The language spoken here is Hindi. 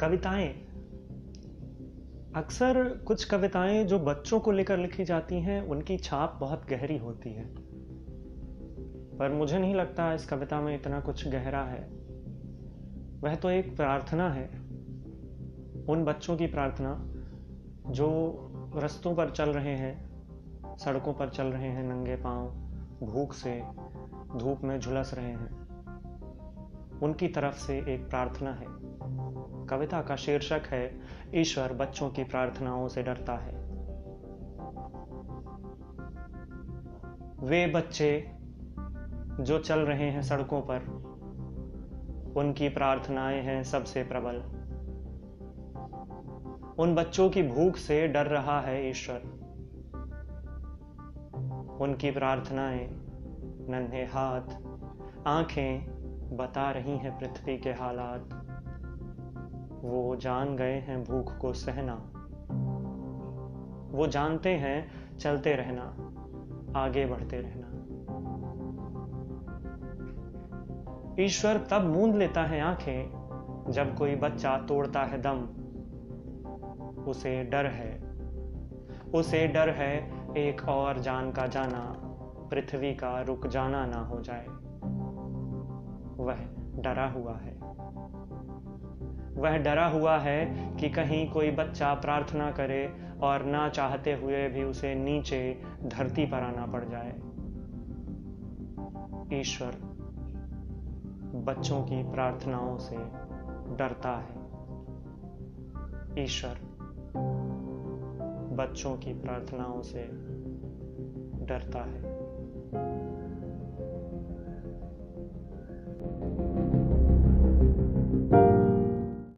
कविताएँ। अक्सर कुछ कविताएँ जो बच्चों को लेकर लिखी जाती हैं, उनकी छाप बहुत गहरी होती है। पर मुझे नहीं लगता इस कविता में इतना कुछ गहरा है। वह तो एक प्रार्थना है। उन बच्चों की प्रार्थना, जो रस्तों पर चल रहे हैं, सड़कों पर चल रहे हैं, नंगे पाँव, भूख से धूप में झुलस रहे हैं। उनकी तरफ़ से एक प्रार्थना है। कविता का शीर्षक है, ईश्वर बच्चों की प्रार्थनाओं से डरता है। वे बच्चे जो चल रहे हैं सड़कों पर, उनकी प्रार्थनाएँ हैं सबसे प्रबल। उन बच्चों की भूख से डर रहा है ईश्वर। उनकी प्रार्थनाएँ, नन्हे हाथ, आँखें बता रही हैं पृथ्वी के हालात। वो जान गए हैं भूख को सहना। वो जानते हैं चलते रहना, आगे बढ़ते रहना। ईश्वर तब मूंद लेता है आँखें, जब कोई बच्चा तोड़ता है दम। उसे डर है। उसे डर है एक और जान का जाना, पृथ्वी का रुक जाना ना हो जाए। वह डरा हुआ है। वह डरा हुआ है कि कहीं कोई बच्चा प्रार्थना करे और ना चाहते हुए भी उसे नीचे धरती पर आना पड़ जाए। ईश्वर बच्चों की प्रार्थनाओं से डरता है। ईश्वर बच्चों की प्रार्थनाओं से डरता है।